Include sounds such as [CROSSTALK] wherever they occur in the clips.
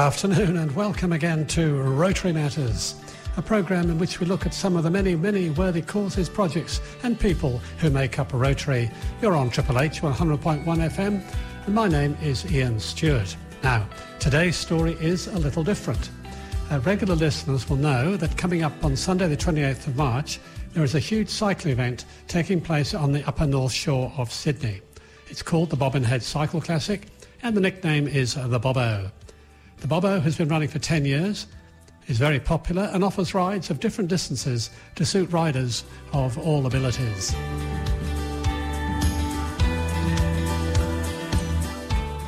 afternoon and welcome again to Rotary Matters, a programme in which we look at some of the many, many worthy causes, projects and people who make up Rotary. You're on Triple H 100.1 FM and my name is Ian Stuart. Now, today's story is a little different. Uh, regular listeners will know that coming up on Sunday the 28th of March, there is a huge cycling event taking place on the upper north shore of Sydney. It's called the Bobbin Head Cycle Classic and the nickname is the Bobbo. The Bobo has been running for 10 years, is very popular and offers rides of different distances to suit riders of all abilities.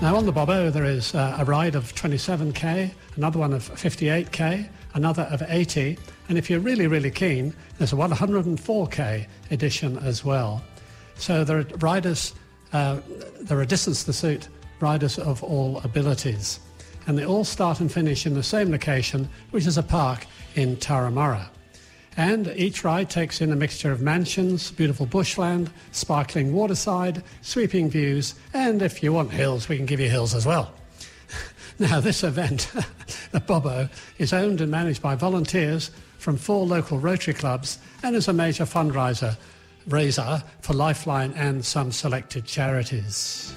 Now on the Bobo there is uh, a ride of 27k, another one of 58k, another of 80, and if you're really, really keen, there's a 104k edition as well. So there are riders, uh, there are distances to suit riders of all abilities and they all start and finish in the same location, which is a park in Turramurra. And each ride takes in a mixture of mansions, beautiful bushland, sparkling waterside, sweeping views, and if you want hills, we can give you hills as well. [LAUGHS] now, this event, [LAUGHS] the Bobbo, is owned and managed by volunteers from four local Rotary clubs and is a major fundraiser raiser for Lifeline and some selected charities.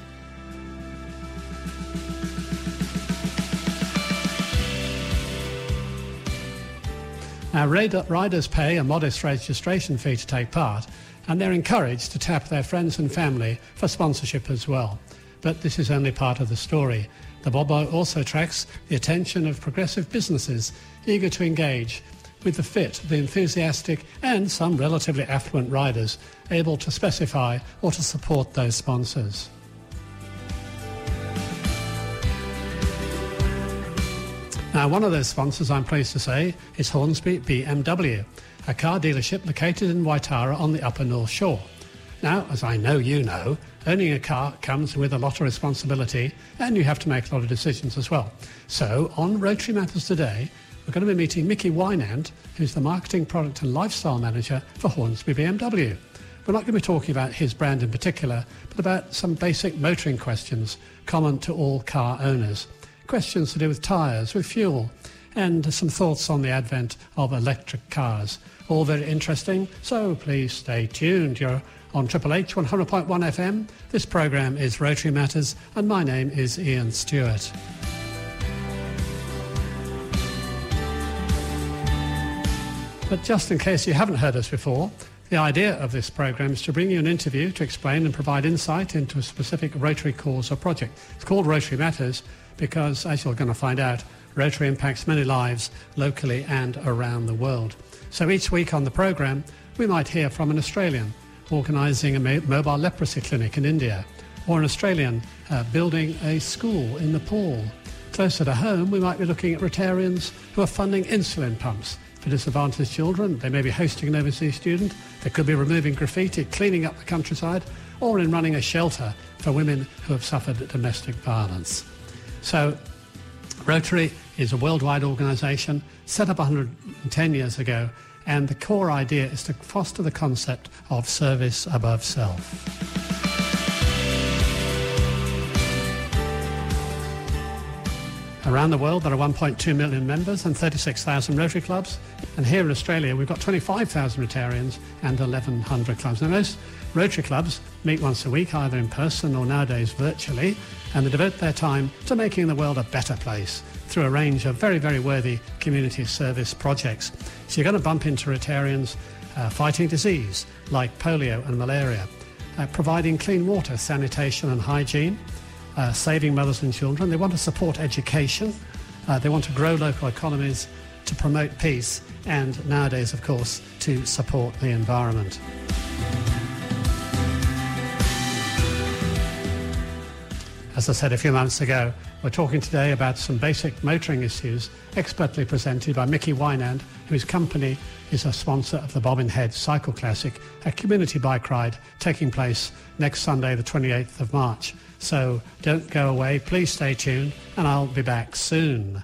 Now, riders pay a modest registration fee to take part, and they're encouraged to tap their friends and family for sponsorship as well. But this is only part of the story. The Bobbo also attracts the attention of progressive businesses eager to engage with the fit, the enthusiastic, and some relatively affluent riders able to specify or to support those sponsors. Now, one of those sponsors, I'm pleased to say, is Hornsby BMW, a car dealership located in Waitara on the upper North Shore. Now, as I know you know, owning a car comes with a lot of responsibility and you have to make a lot of decisions as well. So, on Rotary Matters today, we're going to be meeting Mikki Weinand, who's the Marketing Product and Lifestyle Manager for Hornsby BMW. We're not going to be talking about his brand in particular, but about some basic motoring questions common to all car owners questions to do with tyres, with fuel, and some thoughts on the advent of electric cars. All very interesting, so please stay tuned. You're on Triple H 100.1 FM. This program is Rotary Matters, and my name is Ian Stuart. But just in case you haven't heard us before, the idea of this program is to bring you an interview to explain and provide insight into a specific Rotary cause or project. It's called Rotary Matters because, as you're going to find out, Rotary impacts many lives locally and around the world. So each week on the programme, we might hear from an Australian organising a mobile leprosy clinic in India, or an Australian uh, building a school in Nepal. Closer to home, we might be looking at Rotarians who are funding insulin pumps for disadvantaged children. They may be hosting an overseas student. They could be removing graffiti, cleaning up the countryside, or in running a shelter for women who have suffered domestic violence. So Rotary is a worldwide organisation set up 110 years ago and the core idea is to foster the concept of service above self. Around the world, there are 1.2 million members and 36,000 Rotary clubs. And here in Australia, we've got 25,000 Rotarians and 1,100 clubs. Now, most Rotary clubs meet once a week, either in person or nowadays virtually and they devote their time to making the world a better place through a range of very, very worthy community service projects. So you're going to bump into Rotarians uh, fighting disease like polio and malaria, uh, providing clean water, sanitation and hygiene, uh, saving mothers and children. They want to support education. Uh, they want to grow local economies to promote peace and nowadays, of course, to support the environment. As I said a few months ago, we're talking today about some basic motoring issues expertly presented by Mikki Weinand, whose company is a sponsor of the Bobbin Head Cycle Classic, a community bike ride taking place next Sunday, the 28th of March. So don't go away, please stay tuned, and I'll be back soon.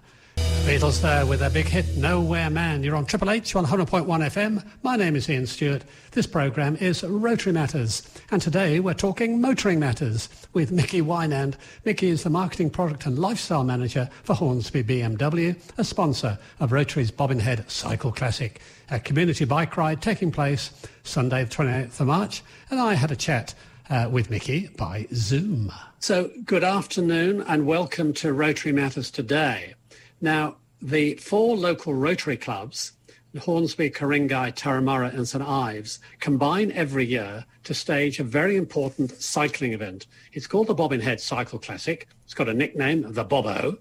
Beatles there with their big hit Nowhere Man. You're on Triple H 100.1 FM. My name is Ian Stuart. This programme is Rotary Matters. And today we're talking motoring matters with Mikki Weinand. Mikki is the Marketing Product and Lifestyle Manager for Hornsby BMW, a sponsor of Rotary's Bobbin Head Cycle Classic, a community bike ride taking place Sunday the 28th of March. And I had a chat uh, with Mikki by Zoom. So good afternoon and welcome to Rotary Matters today. Now, the four local Rotary clubs, Hornsby, Ku-ring-gai, and St Ives, combine every year to stage a very important cycling event. It's called the Bobbin Head Cycle Classic. It's got a nickname, the Bobbo.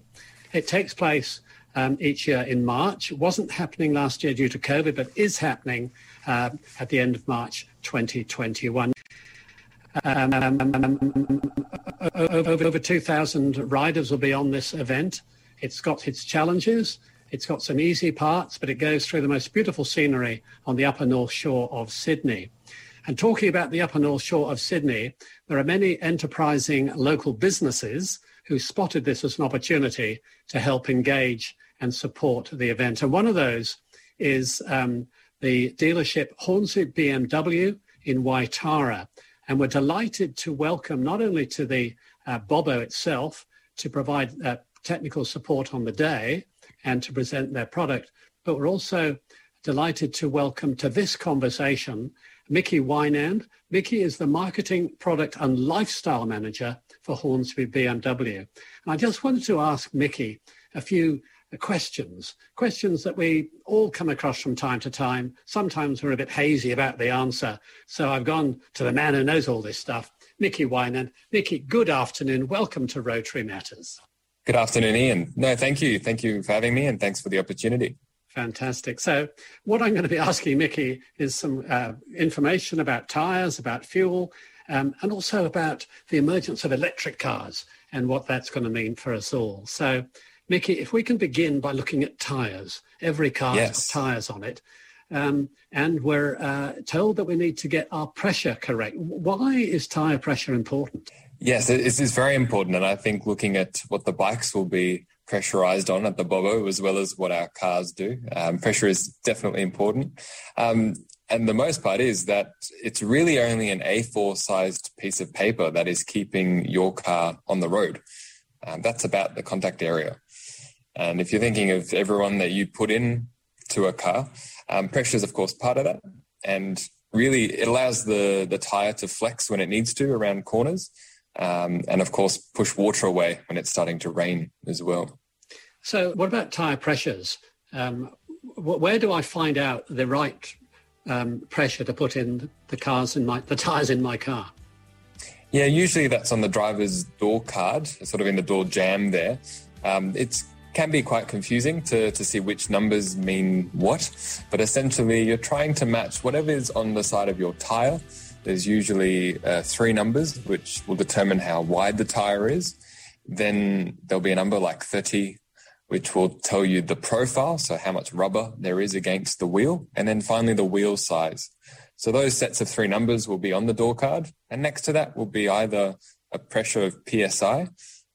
It takes place um, each year in March. It wasn't happening last year due to COVID, but is happening uh, at the end of March 2021. Um, over, over 2,000 riders will be on this event. It's got its challenges. It's got some easy parts, but it goes through the most beautiful scenery on the upper north shore of Sydney. And talking about the upper north shore of Sydney, there are many enterprising local businesses who spotted this as an opportunity to help engage and support the event. And one of those is um, the dealership Hornsby BMW in Waitara. And we're delighted to welcome not only to the uh, Bobbo itself to provide uh, technical support on the day and to present their product. But we're also delighted to welcome to this conversation Mikki Weinand. Mikki is the Marketing, Product and Lifestyle Manager for Hornsby BMW. And I just wanted to ask Mikki a few questions, questions that we all come across from time to time. Sometimes we're a bit hazy about the answer. So I've gone to the man who knows all this stuff, Mikki Weinand. Mikki, good afternoon. Welcome to Rotary Matters. Good afternoon, Ian. No, thank you. Thank you for having me and thanks for the opportunity. Fantastic. So, what I'm going to be asking Mikki is some uh, information about tyres, about fuel, um, and also about the emergence of electric cars and what that's going to mean for us all. So, Mikki, if we can begin by looking at tyres, every car yes. has tyres on it. Um, and we're uh, told that we need to get our pressure correct. Why is tyre pressure important? Yes, it is very important. And I think looking at what the bikes will be pressurized on at the Bobo, as well as what our cars do, um, pressure is definitely important. Um, and the most part is that it's really only an A4 sized piece of paper that is keeping your car on the road. Um, that's about the contact area. And if you're thinking of everyone that you put in to a car, um, pressure is of course part of that. And really it allows the, the tire to flex when it needs to around corners um, and of course push water away when it's starting to rain as well. So, what about tire pressures? Um, where do I find out the right um, pressure to put in the cars in my the tires in my car? Yeah, usually that's on the driver's door card, sort of in the door jamb there. Um, it can be quite confusing to, to see which numbers mean what, but essentially you're trying to match whatever is on the side of your tire there's usually uh, three numbers, which will determine how wide the tire is. Then there'll be a number like 30, which will tell you the profile, so how much rubber there is against the wheel. And then finally, the wheel size. So those sets of three numbers will be on the door card. And next to that will be either a pressure of PSI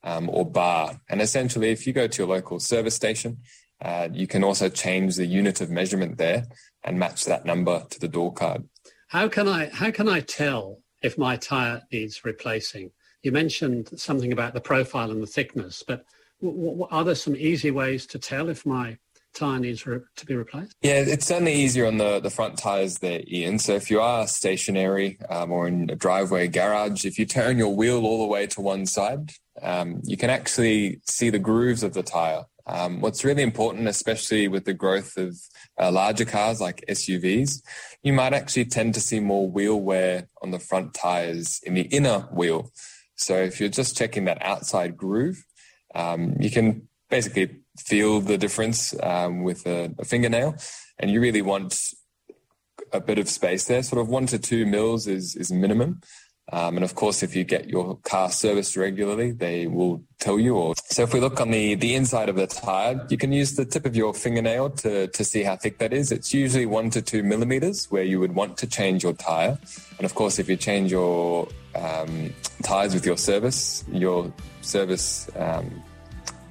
um, or bar. And essentially, if you go to your local service station, uh, you can also change the unit of measurement there and match that number to the door card. How can I how can I tell if my tire needs replacing? You mentioned something about the profile and the thickness, but w- w- are there some easy ways to tell if my tire needs re- to be replaced? Yeah, it's certainly easier on the, the front tires there, Ian. So if you are stationary um, or in a driveway garage, if you turn your wheel all the way to one side, um, you can actually see the grooves of the tire. Um, what's really important, especially with the growth of uh, larger cars like SUVs, you might actually tend to see more wheel wear on the front tires in the inner wheel. So if you're just checking that outside groove, um, you can basically feel the difference um, with a, a fingernail, and you really want a bit of space there. Sort of one to two mils is is minimum. Um, and of course, if you get your car serviced regularly, they will tell you. Or so, if we look on the the inside of the tire, you can use the tip of your fingernail to to see how thick that is. It's usually one to two millimeters where you would want to change your tire. And of course, if you change your um, tires with your service, your service um,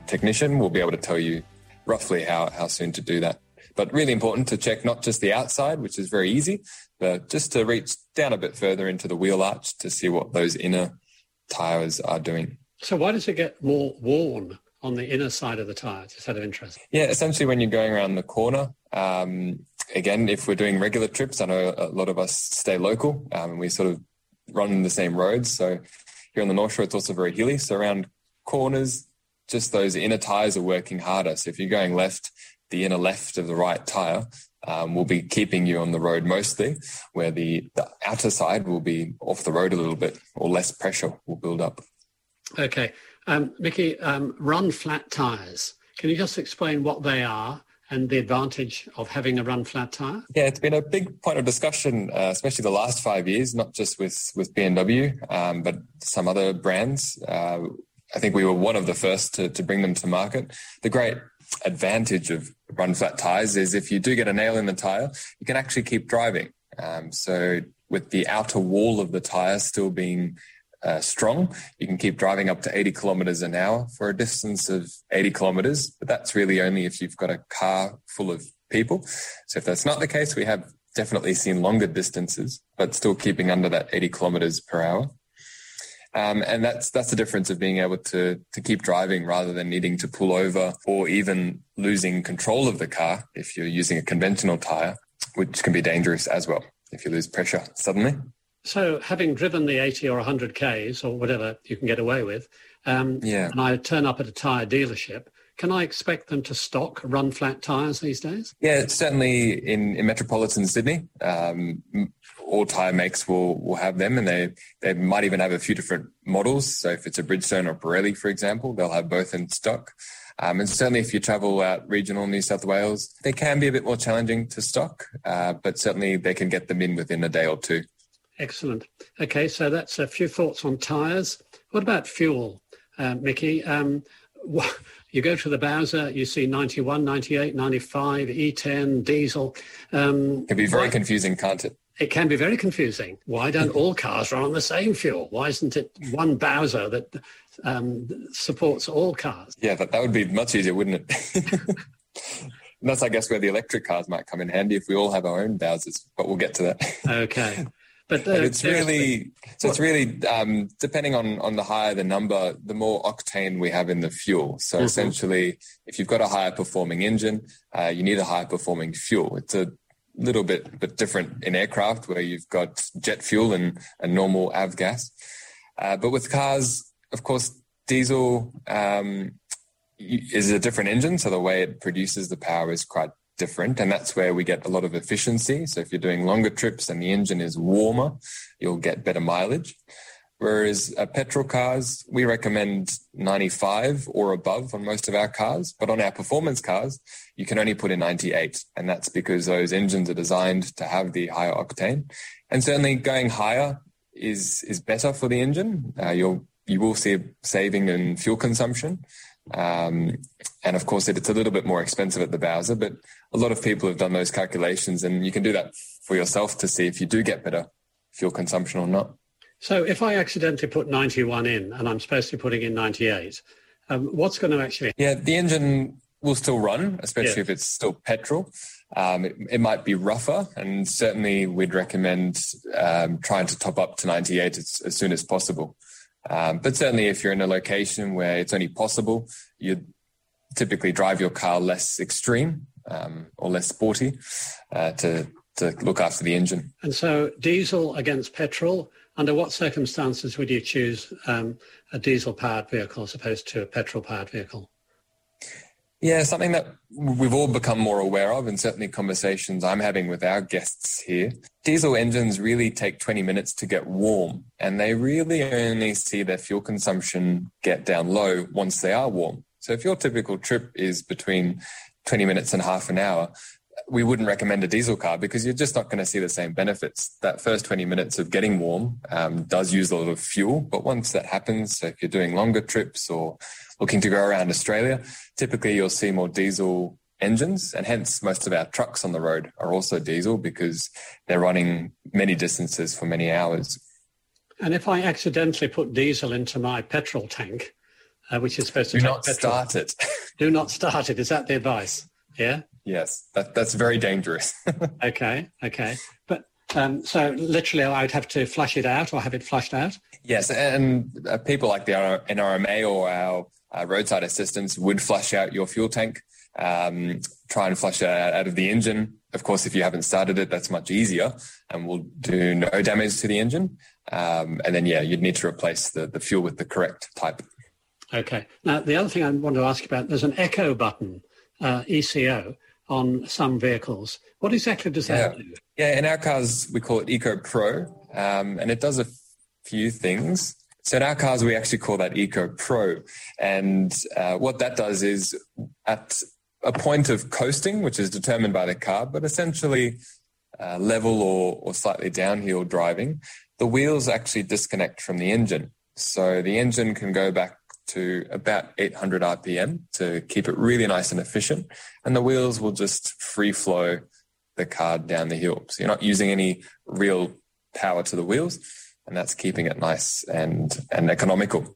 technician will be able to tell you roughly how, how soon to do that. But really important to check not just the outside, which is very easy, but just to reach down a bit further into the wheel arch to see what those inner tires are doing. So why does it get more worn on the inner side of the tire, just out of interest? Yeah, essentially when you're going around the corner, um, again, if we're doing regular trips, I know a lot of us stay local um, and we sort of run the same roads. So here on the North Shore, it's also very hilly. So around corners, just those inner tires are working harder. So if you're going left, the inner left of the right tire um, will be keeping you on the road mostly, where the, the outer side will be off the road a little bit or less pressure will build up. Okay. Um, Mikki, um, run flat tyres. Can you just explain what they are and the advantage of having a run flat tyre? Yeah, it's been a big point of discussion, uh, especially the last five years, not just with, with BMW, um, but some other brands. Uh, I think we were one of the first to, to bring them to market. The great advantage of run flat tires is if you do get a nail in the tire, you can actually keep driving. Um, so with the outer wall of the tire still being uh, strong. You can keep driving up to 80 kilometers an hour for a distance of 80 kilometers, but that's really only if you've got a car full of people. So if that's not the case, we have definitely seen longer distances, but still keeping under that 80 kilometers per hour. Um, and that's that's the difference of being able to to keep driving rather than needing to pull over or even losing control of the car if you're using a conventional tire, which can be dangerous as well if you lose pressure suddenly. So, having driven the 80 or 100 Ks or whatever you can get away with, um, yeah. and I turn up at a tyre dealership, can I expect them to stock run flat tyres these days? Yeah, certainly in, in metropolitan Sydney, um, all tyre makes will, will have them and they, they might even have a few different models. So if it's a Bridgestone or Pirelli, for example, they'll have both in stock. Um, and certainly if you travel out regional New South Wales, they can be a bit more challenging to stock, uh, but certainly they can get them in within a day or two. Excellent. Okay, so that's a few thoughts on tyres. What about fuel, uh, Mikki? Um, you go to the Bowser, you see 91, 98, 95, E10, diesel. Um, it can be very confusing, can't it? It can be very confusing. Why don't all cars run on the same fuel? Why isn't it one Bowser that um, supports all cars? Yeah, that, that would be much easier, wouldn't it? [LAUGHS] And that's, I guess, where the electric cars might come in handy if we all have our own Bowsers, but we'll get to that. okay. [LAUGHS] But, but it's really so it's really um, depending on on the higher the number, the more octane we have in the fuel. So mm-hmm. essentially, if you've got a higher performing engine, uh, you need a higher performing fuel. It's a little bit bit different in aircraft where you've got jet fuel and a normal avgas. Uh, but with cars, of course, diesel um, is a different engine, so the way it produces the power is quite different. And that's where we get a lot of efficiency. So if you're doing longer trips and the engine is warmer, you'll get better mileage. Whereas uh, petrol cars, we recommend 95 or above on most of our cars. But on our performance cars, you can only put in 98. And that's because those engines are designed to have the higher octane. And certainly going higher is, is better for the engine. Uh, you'll, you will see a saving in fuel consumption. Um, and of course, it's a little bit more expensive at the Bowser, but a lot of people have done those calculations, and you can do that for yourself to see if you do get better fuel consumption or not. So, if I accidentally put 91 in and I'm supposed to be putting in 98, um, what's going to actually? Yeah, the engine will still run, especially if it's still petrol. Um, it, it, might be rougher, and certainly we'd recommend um, trying to top up to 98 as, as soon as possible. Um, but certainly, if you're in a location where it's only possible, you typically drive your car less extreme um, or less sporty uh, to to look after the engine. And so, diesel against petrol. Under what circumstances would you choose um, a diesel-powered vehicle as opposed to a petrol-powered vehicle? Yeah, something that we've all become more aware of, and certainly conversations I'm having with our guests here. Diesel engines really take 20 minutes to get warm, and they really only see their fuel consumption get down low once they are warm. So if your typical trip is between 20 minutes and half an hour, we wouldn't recommend a diesel car because you're just not going to see the same benefits. That first 20 minutes of getting warm um, does use a lot of fuel, but once that happens, so if you're doing longer trips or looking to go around Australia, typically you'll see more diesel engines, and hence most of our trucks on the road are also diesel because they're running many distances for many hours. And if I accidentally put diesel into my petrol tank, uh, which is supposed to do not petrol. start it. [LAUGHS] do not start it. Is that the advice? Yeah. Yes, that, that's very dangerous. [LAUGHS] okay, okay, but um, so literally, I would have to flush it out or have it flushed out. Yes, and uh, people like the NRMA or our uh, roadside assistance would flush out your fuel tank, um, try and flush it out, of the engine. Of course, if you haven't started it, that's much easier and will do no damage to the engine. Um, and then, yeah, you'd need to replace the, the fuel with the correct type. Okay. Now, the other thing I want to ask about, there's an echo button, uh, ECO, on some vehicles. What exactly does that yeah. do? Yeah, in our cars, we call it Eco Pro, um, and it does a few things. So in our cars, we actually call that Eco Pro. And uh, what that does is at a point of coasting, which is determined by the car, but essentially uh, level or, or slightly downhill driving, the wheels actually disconnect from the engine. So the engine can go back to about 800 RPM to keep it really nice and efficient. And the wheels will just free flow the car down the hill. So you're not using any real power to the wheels and that's keeping it nice and, and economical.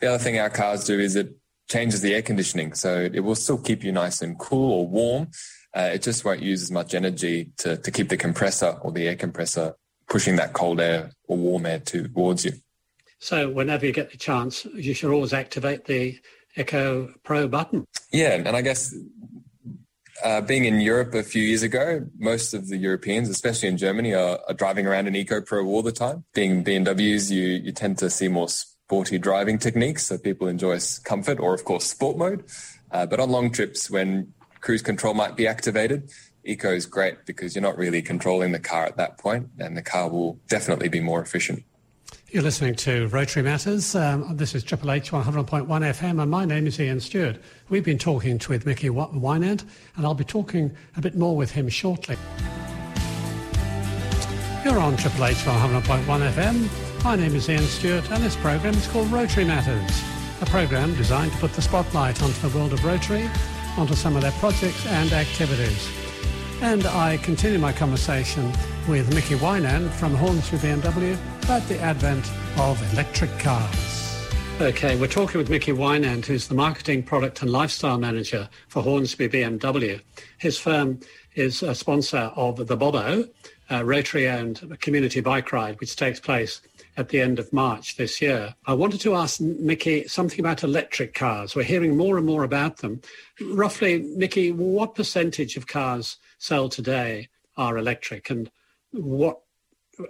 The other thing our cars do is it changes the air conditioning. So it will still keep you nice and cool or warm. Uh, it just won't use as much energy to, to keep the compressor or the air compressor pushing that cold air or warm air towards you. So whenever you get the chance, you should always activate the Eco Pro button. Yeah, and I guess uh, being in Europe a few years ago, most of the Europeans, especially in Germany, are, are, driving around in Eco Pro all the time. Being BMWs, you you tend to see more sporty driving techniques, so people enjoy comfort or, of course, sport mode. Uh, but on long trips, when cruise control might be activated, Eco is great because you're not really controlling the car at that point, and the car will definitely be more efficient. You're listening to Rotary Matters. Um, this is Triple H 100.1 FM, and my name is Ian Stuart. We've been talking with Mikki Weinand, and I'll be talking a bit more with him shortly. You're on Triple H 100.1 FM. My name is Ian Stuart, and this program is called Rotary Matters, a program designed to put the spotlight onto the world of Rotary, onto some of their projects and activities. And I continue my conversation with Mikki Weinand from Hornsby BMW about the advent of electric cars. Okay, we're talking with Mikki Weinand, who's the Marketing, Product and Lifestyle Manager for Hornsby BMW. His firm is a sponsor of the Bobo, Rotary-owned community bike ride, which takes place at the end of March this year. I wanted to ask Mikki something about electric cars. We're hearing more and more about them. Roughly, Mikki, what percentage of cars sold today are electric and what,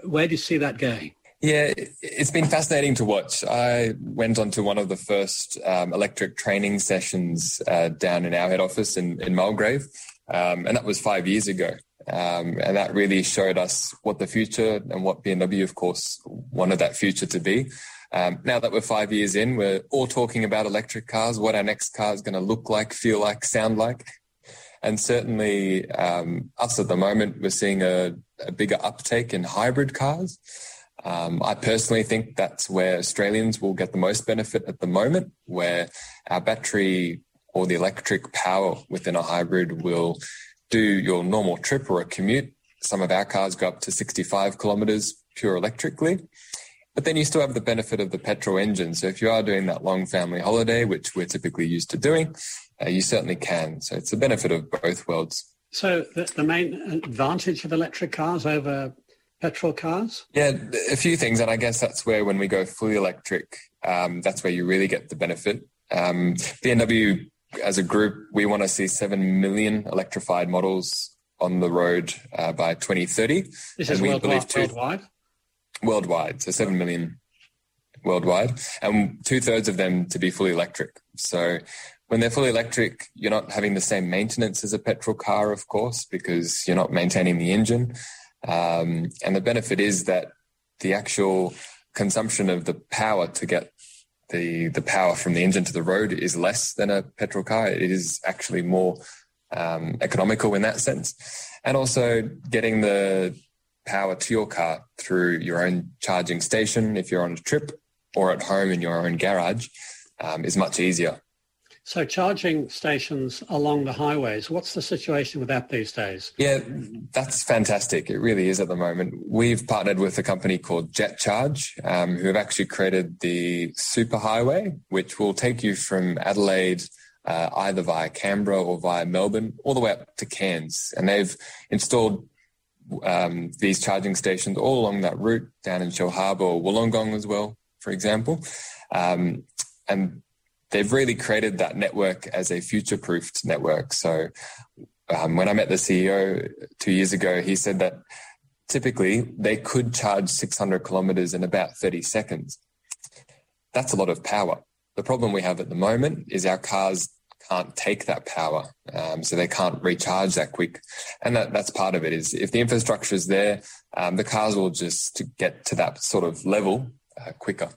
where do you see that going? Yeah, it's been fascinating to watch. I went on to one of the first um, electric training sessions uh, down in our head office in, in Mulgrave, um, and that was five years ago. Um, and that really showed us what the future and what BMW, of course, wanted that future to be. Um, now that we're five years in, we're all talking about electric cars, what our next car is going to look like, feel like, sound like. And certainly, um, us at the moment, we're seeing a, a bigger uptake in hybrid cars. Um, I personally think that's where Australians will get the most benefit at the moment, where our battery or the electric power within a hybrid will do your normal trip or a commute. Some of our cars go up to 65 kilometers pure electrically. But then you still have the benefit of the petrol engine. So if you are doing that long family holiday, which we're typically used to doing, uh, you certainly can. So it's the benefit of both worlds. So the, the main advantage of electric cars over petrol cars? Yeah, a few things. And I guess that's where when we go fully electric, um, that's where you really get the benefit. Um, BMW as a group, we want to see 7 million electrified models on the road uh, by 2030. This is worldwide, two, worldwide? Worldwide. So 7 million worldwide. And two thirds of them to be fully electric. So when they're fully electric, you're not having the same maintenance as a petrol car, of course, because you're not maintaining the engine. Um, and the benefit is that the actual consumption of the power to get the the power from the engine to the road is less than a petrol car. It is actually more um, economical in that sense, and also getting the power to your car through your own charging station if you're on a trip or at home in your own garage um, is much easier. So charging stations along the highways, what's the situation with that these days? Yeah, that's fantastic. It really is at the moment. We've partnered with a company called JetCharge, um, who have actually created the superhighway, which will take you from Adelaide uh, either via Canberra or via Melbourne, all the way up to Cairns. And they've installed um, these charging stations all along that route down in Shellharbour or Wollongong as well, for example. Um, and they've really created that network as a future proofed network. So um, when I met the CEO two years ago, he said that typically they could charge 600 kilometers in about 30 seconds. That's a lot of power. The problem we have at the moment is our cars can't take that power, um, so they can't recharge that quick, and that, that's part of it. Is if the infrastructure is there, um, the cars will just get to that sort of level uh, quicker.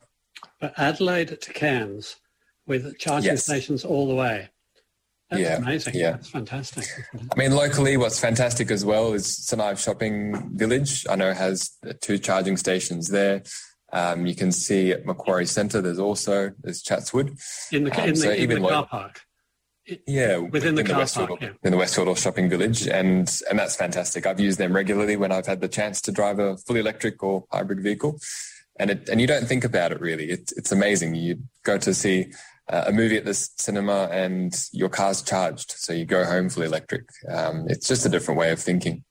But Adelaide to Cairns, with charging yes. stations all the way. That's yeah, amazing. Yeah. That's fantastic. I mean, locally, what's fantastic as well is Ives Shopping Village. I know has two charging stations there. Um, you can see at Macquarie Centre, there's also there's Chatswood. In the, um, in the, so in the car park. Yeah, within the, in car Westfield, park, yeah. in the Westfield Shopping Village, and and that's fantastic. I've used them regularly when I've had the chance to drive a fully electric or hybrid vehicle, and it and you don't think about it really. It's it's amazing. You go to see uh, a movie at the cinema and your car's charged, so you go home fully electric. Um, it's just a different way of thinking.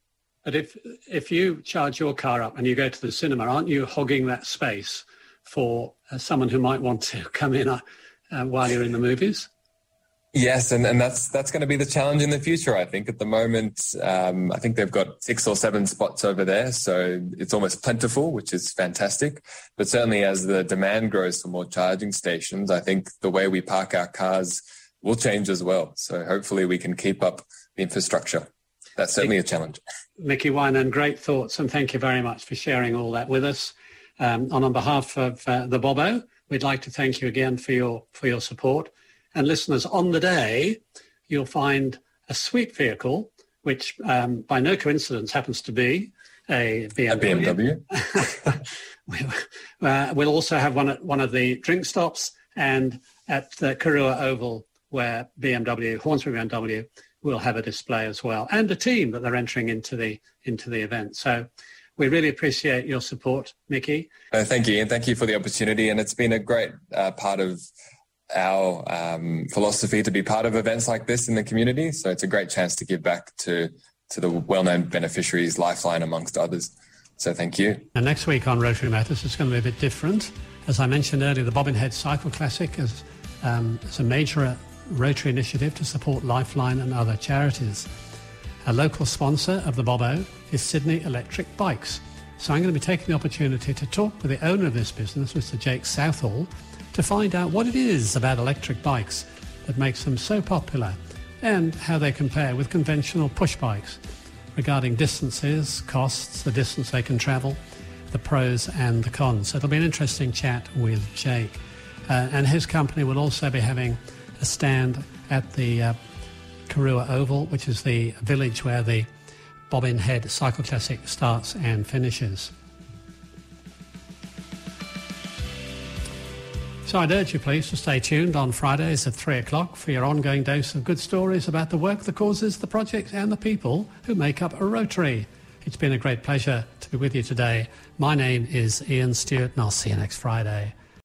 But if if you charge your car up and you go to the cinema, aren't you hogging that space for uh, someone who might want to [LAUGHS] come in uh, while you're in the movies? Yes, and, and that's that's going to be the challenge in the future. I think at the moment, um, I think they've got six or seven spots over there, so it's almost plentiful, which is fantastic. But certainly, as the demand grows for more charging stations, I think the way we park our cars will change as well. So hopefully, we can keep up the infrastructure. That's certainly a challenge. Mikki Weinand, great thoughts, and thank you very much for sharing all that with us. Um, and on behalf of uh, the Bobo, we'd like to thank you again for your for your support. And listeners, on the day, you'll find a sweet vehicle, which um, by no coincidence happens to be a BMW. A BMW. [LAUGHS] uh, we'll also have one at one of the drink stops and at the Karuah Oval, where BMW, Hornsby BMW, will have a display as well, and a team that they're entering into the into the event. So we really appreciate your support, Mikki. Uh, thank you, and thank you for the opportunity. And it's been a great uh, part of our um, philosophy to be part of events like this in the community. So it's a great chance to give back to to the well-known beneficiaries, Lifeline amongst others. So thank you. And next week on Rotary Matters, it's going to be a bit different. As I mentioned earlier, the Bobbin Head Cycle Classic is, um, is a major Rotary initiative to support Lifeline and other charities. A local sponsor of the Bobo is Sydney Electric Bikes. So I'm going to be taking the opportunity to talk with the owner of this business, Mr. Jake Southall, to find out what it is about electric bikes that makes them so popular and how they compare with conventional push bikes regarding distances, costs, the distance they can travel, the pros and the cons. So it'll be an interesting chat with Jake. Uh, and his company will also be having a stand at the uh, Karuah Oval, which is the village where the Bobbin Head Cycle Classic starts and finishes. So I'd urge you please to stay tuned on Fridays at 3 o'clock for your ongoing dose of good stories about the work, the causes, the projects and the people who make up a Rotary. It's been a great pleasure to be with you today. My name is Ian Stuart and I'll see you next Friday.